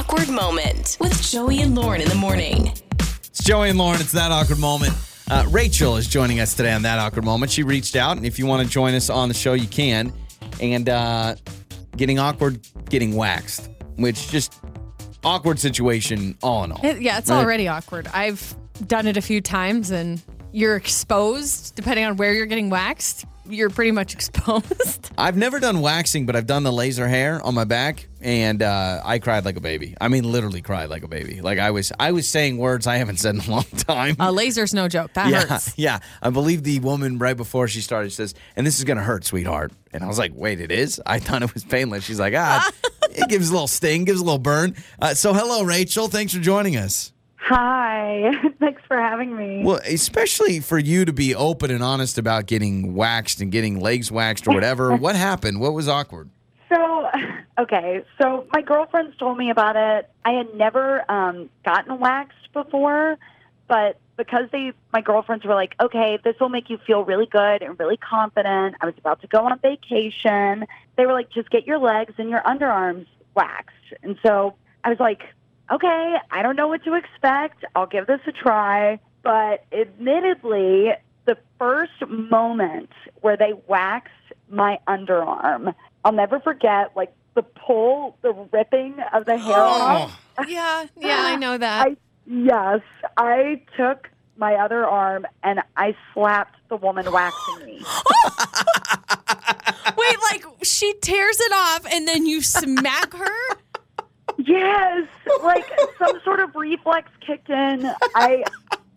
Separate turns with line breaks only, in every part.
awkward moment with Joey and Lauren in the morning.
It's Joey and Lauren. It's that awkward moment. Uh, Rachel is joining us today on that awkward moment. She reached out, and if you want to join us on the show, you can. And uh, getting awkward, getting waxed, which just awkward situation all in all.
It- yeah, it's
Right?
already awkward. I've done it a few times and you're exposed depending on where you're getting waxed. You're pretty much exposed.
I've never done waxing, but I've done the laser hair on my back, and uh, I cried like a baby. I mean, literally cried like a baby. Like I was, I was saying words I haven't said in a long time.
A laser's no joke. That
yeah,
hurts.
yeah. I believe the woman right before she started says, "And this is gonna hurt, sweetheart." And I was like, "Wait, it is?" I thought it was painless. She's like, "Ah, it gives a little sting, gives a little burn." Uh, so, hello, Rachel. Thanks for joining us.
Hi. Thanks for having me.
Well, especially for you to be open and honest about getting waxed and getting legs waxed or whatever. what happened? What was awkward?
So, okay. So, my girlfriends told me about it. I had never um, gotten waxed before, but because they, my girlfriends were like, okay, this will make you feel really good and really confident. I was about to go on vacation. They were like, just get your legs and your underarms waxed. And so I was like, okay, I don't know what to expect. I'll give this a try. But admittedly, the first moment where they waxed my underarm, I'll never forget, like the pull, the ripping of the hair oh. off.
Yeah, yeah, I know that.
I, yes, I took my other arm and I slapped the woman waxing me.
Wait, like she tears it off and then you smack her?
Yes, like some sort of reflex kicked in. I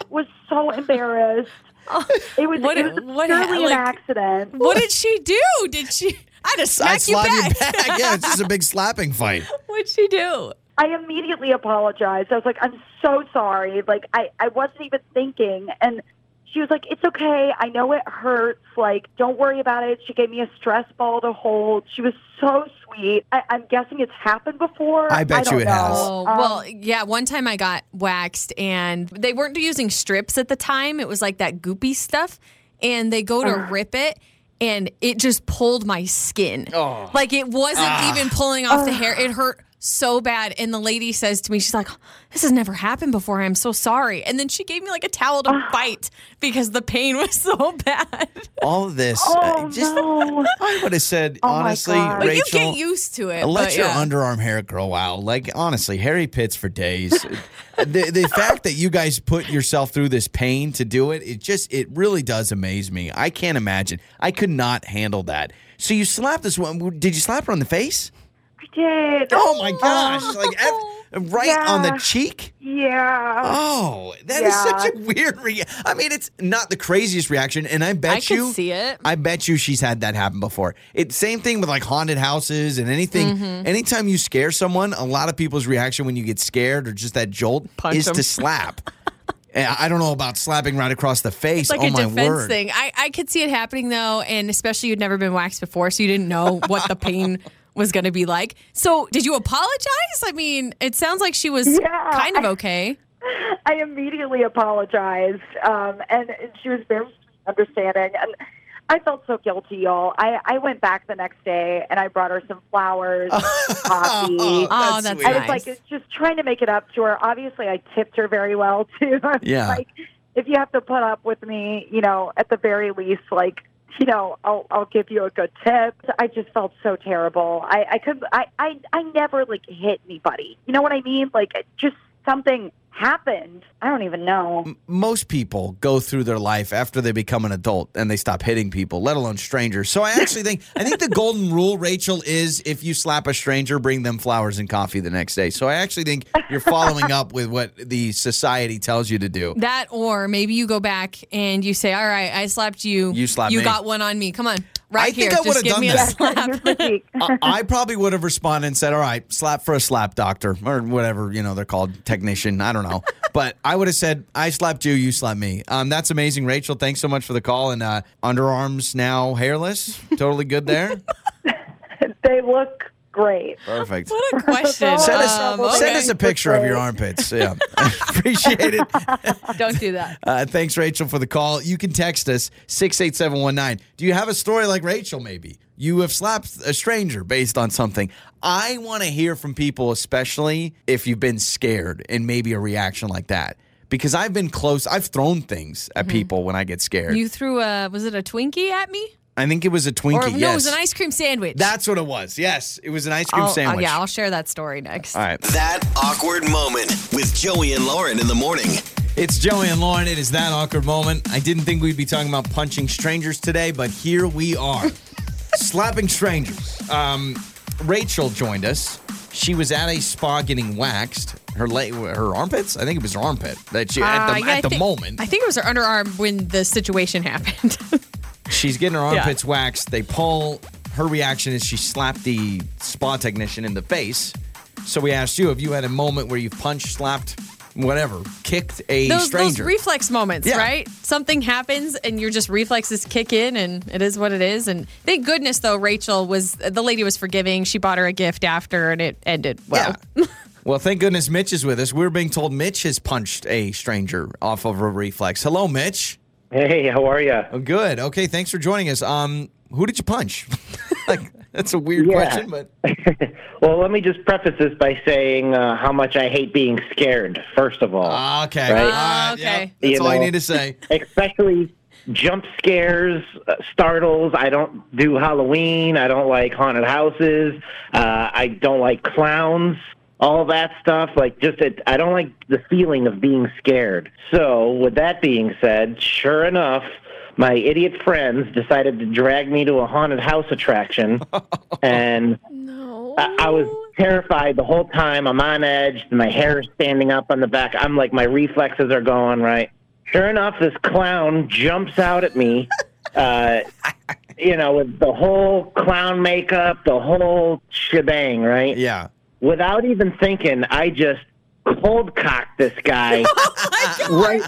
was so embarrassed. Oh, it was,
What-
it was
what-
purely
like-
an accident.
What did she do? Did she? I just
I
smack you back.
you back. yeah, it's just a big slapping fight.
What'd she do?
I immediately apologized. I was like, I'm so sorry. Like, I, I wasn't even thinking. And she was like, It's okay. I know it hurts. Like, don't worry about it. She gave me a stress ball to hold. She was so sweet. I, I'm guessing it's happened before.
I bet
don't
you it
know.
has.
Oh,
Um,
well, yeah. One time I got waxed and they weren't using strips at the time. It was like that goopy stuff. And they go to rip it and it just pulled my skin.
Oh.
Like it wasn't even pulling off the hair. It hurt so bad. And the lady says to me, she's like, this has never happened before. I'm so sorry. And then she gave me like a towel to bite because the pain was so bad.
All of this,
Oh,
uh, just
no.
I would have said
Oh,
honestly,
God.
But you get used to it.
Let your
yeah.
underarm hair grow out. Like honestly, Harry Pitts for days. the the fact that you guys put yourself through this pain to do it, it just it really does amaze me. I can't imagine. I could not handle that. So you slapped this one. Did you slap her on the face?
I did.
Oh my gosh! Like ev- right on the cheek.
Yeah.
Oh, that is
Yeah.
such a weird. reaction. I mean, it's not the craziest reaction, and I bet
I could
you
see it.
I bet you she's had that happen before. It's same thing with like haunted houses and anything.
Mm-hmm.
Anytime you scare someone, a lot of people's reaction when you get scared or just that jolt
Punch
is
'em.
to slap. I don't know about slapping right across the face.
It's like
oh
a
my
defense
word!
thing. I, I could see it happening though, and especially you'd never been waxed before, so you didn't know what the pain was going to be like. So, did you apologize? I mean, it sounds like she was
Yeah,
kind of
I-
okay.
I immediately apologized, um, and, and she was very understanding. And I felt so guilty, y'all. I, I went back the next day and I brought her some flowers, coffee.
Oh, that's
sweet.
I was
nice.
like, just trying to make it up to her. Obviously, I tipped her very well too.
Yeah.
Like, if you have to put up with me, you know, at the very least, like, you know, I'll I'll give you a good tip. I just felt so terrible. I I could I I I never like hit anybody. You know what I mean? Like, just something happened. I don't even know.
most people go through their life after they become an adult and they stop hitting people, let alone strangers. So I actually think I think the golden rule, Rachel, is if you slap a stranger, bring them flowers and coffee the next day. So I actually think you're following up with what the society tells you to do.
That, or maybe you go back and you say, "All right, I slapped you.
You slapped
You
me."
got one on me. Come on, right
I think
here.
I would've done
me
that.
a slap."
Here's the cheek.
I, I probably would have responded and said, "All right, slap for a slap, doctor, or whatever you know they're called, technician. I don't know." But I would have said, "I slapped you, you slapped me." Um, that's amazing, Rachel. Thanks so much for the call. And uh, underarms now hairless, totally good there.
they look great.
Perfect.
What a question.
Send
us,
Um,
send
okay.
us a picture of your armpits. Yeah. Appreciate it.
Don't do that.
Uh, thanks, Rachel, for the call. You can text us 68719. Do you have a story like Rachel, maybe? You have slapped a stranger based on something. I want to hear from people, especially if you've been scared and maybe a reaction like that. Because I've been close, I've thrown things at people when I get scared.
Mm-hmm. You threw a was it a Twinkie at me?
I think it was a Twinkie.
Or no,
yes.
it was an ice cream sandwich.
That's what it was. Yes, it was an ice cream
I'll- oh,
sandwich.
yeah, I'll share that story next.
All right.
That awkward moment with Joey and Lauren in the morning.
It's Joey and Lauren. It is that awkward moment. I didn't think we'd be talking about punching strangers today, but here we are. Slapping strangers. Um, Rachel joined us. She was at a spa getting waxed. Her la- her armpits? I think it was her armpit. That she at
Uh,
the,
yeah,
at the
think-
moment.
I think it was her underarm when the situation happened.
She's getting her armpits waxed. They pull. Her reaction is she slapped the spa technician in the face. So we asked you, have you had a moment where you've punched, slapped, whatever, kicked a
those, those reflex moments,
Yeah.
right? Something happens and your just reflexes kick in and it is what it is. And thank goodness though, Rachel was the lady was forgiving. She bought her a gift after and it ended well.
Yeah. well, thank goodness Mitch is with us. We're being told Mitch has punched a stranger off of a reflex. Hello, Mitch.
Hey, how are you?
Oh, good. Okay, thanks for joining us. Um, who did you punch? like that's a weird
Yeah.
question, but
well, let me just preface this by saying uh, how much I hate being scared, first of all.
Ah, okay.
Right.
All
Ah,
right, yep.
okay.
That's
You
all I need to say.
Especially jump scares, uh, startles. I don't do Halloween. I don't like haunted houses. Uh, I don't like clowns. All that stuff. Like, just it, I don't like the feeling of being scared. So, with that being said, sure enough, my idiot friends decided to drag me to a haunted house attraction, and
No.
I, I was terrified the whole time. I'm on edge. My hair is standing up on the back. I'm like, my reflexes are going right. Sure enough, this clown jumps out at me. Uh, you know, with the whole clown makeup, the whole shebang, right?
Yeah.
Without even thinking, I just cold cocked this guy right,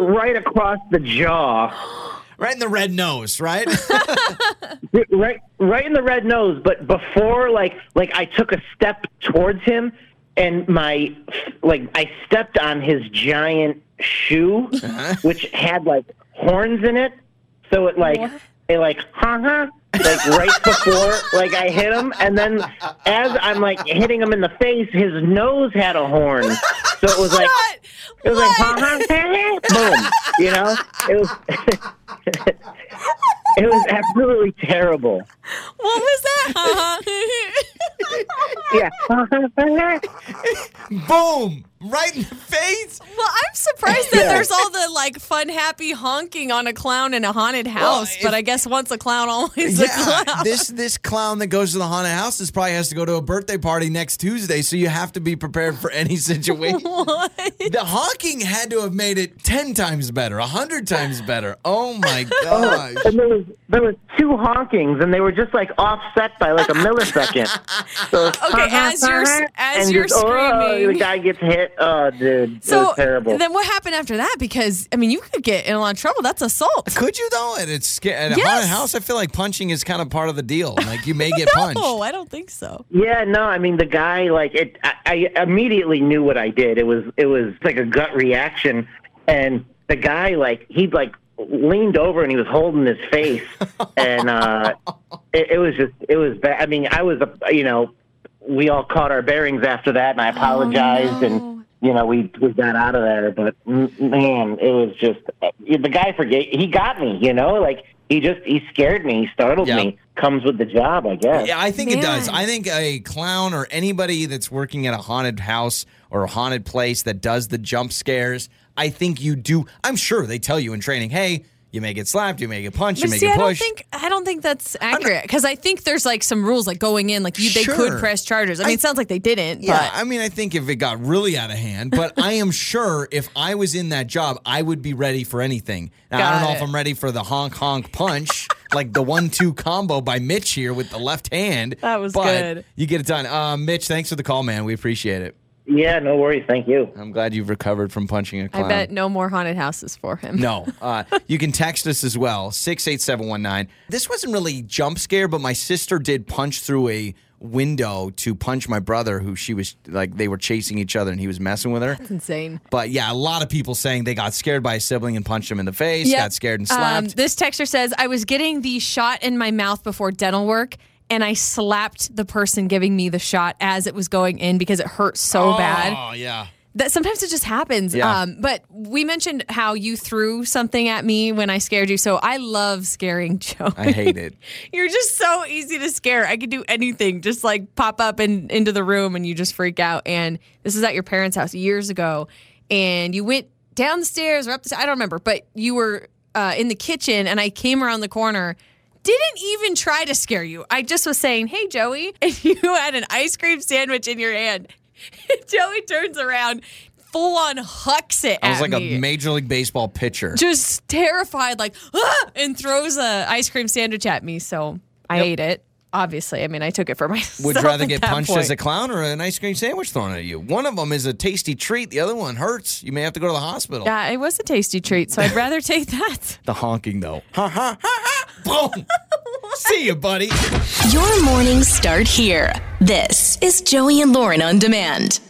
right across the jaw.
Right in the red nose, right?
right right in the red nose but before like like i took a step towards him and my like i stepped on his giant shoe uh-huh. which had like horns in it so it like it like huh huh like right before like i hit him and then as i'm like hitting him in the face his nose had a horn. So it was like it was like huh, huh, boom you know? It was it was absolutely terrible.
What was that? Huh huh.
yeah.
Boom! Right in the face.
well, I'm surprised that
Yeah.
there's all the like fun, happy honking on a clown in a haunted house.
if-
but I guess once a clown, always a
Yeah,
clown.
this this clown that goes to the haunted houses probably has to go to a birthday party next Tuesday, so you have to be prepared for any situation.
What?
The honking had to have made it ten times better, a hundred times better. Oh my oh, gosh!
and there was there was two honkings and they were just like offset by like a millisecond so
Okay, uh-huh, as you're- uh-huh, as
and
you're
just, oh,
screaming.
the guy gets hit oh dude it
So
was terrible
then what happened after that? Because I mean, you could get in a lot of trouble. That's assault.
Could you though? And it's sca- at a
Yes.
haunted house. I feel like punching is kind of part of the deal. Like you may get punched.
No, I don't think so.
Yeah, no, I mean the guy like it. I, I immediately knew what I did. It was it was like a gut reaction, and the guy like he like leaned over and he was holding his face, and uh, it, it was just it was bad. I mean, I was a you know we all caught our bearings after that, and I apologized,
no.
and you know we we got out of there. But mm, man, it was just the guy forget he got me. You know, like he just he scared me, he startled
Yeah.
me. Comes with the job, I guess.
Yeah, I think it does. I think a clown or anybody that's working at a haunted house or a haunted place that does the jump scares, I think you do. I'm sure they tell you in training, hey, you may get slapped, you may get punched, you
But
may
see,
get
I don't think I don't think that's accurate because I think there's like some rules like going in, like you, they
Sure.
could press charges. I mean,
I-
it sounds like they didn't,
yeah,
but
I mean, I think if it got really out of hand, but I am sure if I was in that job, I would be ready for anything. Now, I don't know
it.
if I'm ready for the honk honk punch, like the one two combo by Mitch here with the left hand.
That was
but
good.
You get it done. Uh, Mitch, thanks for the call, man. We appreciate it.
Yeah, no worries. Thank you.
I'm glad you've recovered from punching a clown.
I bet no more haunted houses for him.
No. Uh, you can text us as well, 68719. This wasn't really jump scare, but my sister did punch through a window to punch my brother, who she was like they were chasing each other and he was messing with her.
It's insane.
But yeah, a lot of people saying they got scared by a sibling and punched him in the face,
Yep.
got scared and
Um,
slapped.
this texter says, I was getting the shot in my mouth before dental work, and I slapped the person giving me the shot as it was going in because it hurt so bad.
Oh yeah.
That sometimes it just happens.
Yeah.
Um, but we mentioned how you threw something at me when I scared you. So I love scaring Joe.
I hate it.
You're just so easy to scare. I could do anything, just like pop up and into the room and you just freak out. And this is at your parents' house years ago. And you went down the stairs or up the I don't remember, but you were uh, in the kitchen and I came around the corner. Didn't even try to scare you. I just was saying, hey, Joey. And you had an ice cream sandwich in your hand. Joey turns around, full on hucks it
I was like
me
a major league baseball pitcher.
just terrified, like, ah! and throws a ice cream sandwich at me. So I ate it. Obviously, I mean, I took it for myself.
Would you rather get punched
point.
as a clown or an ice cream sandwich thrown at you? One of them is a tasty treat. The other one hurts. You may have to go to the hospital.
Yeah, it was a tasty treat, so I'd rather take that.
The honking though. Ha ha ha ha. Boom. See you, buddy.
Your mornings start here. This is Joey and Lauren on demand.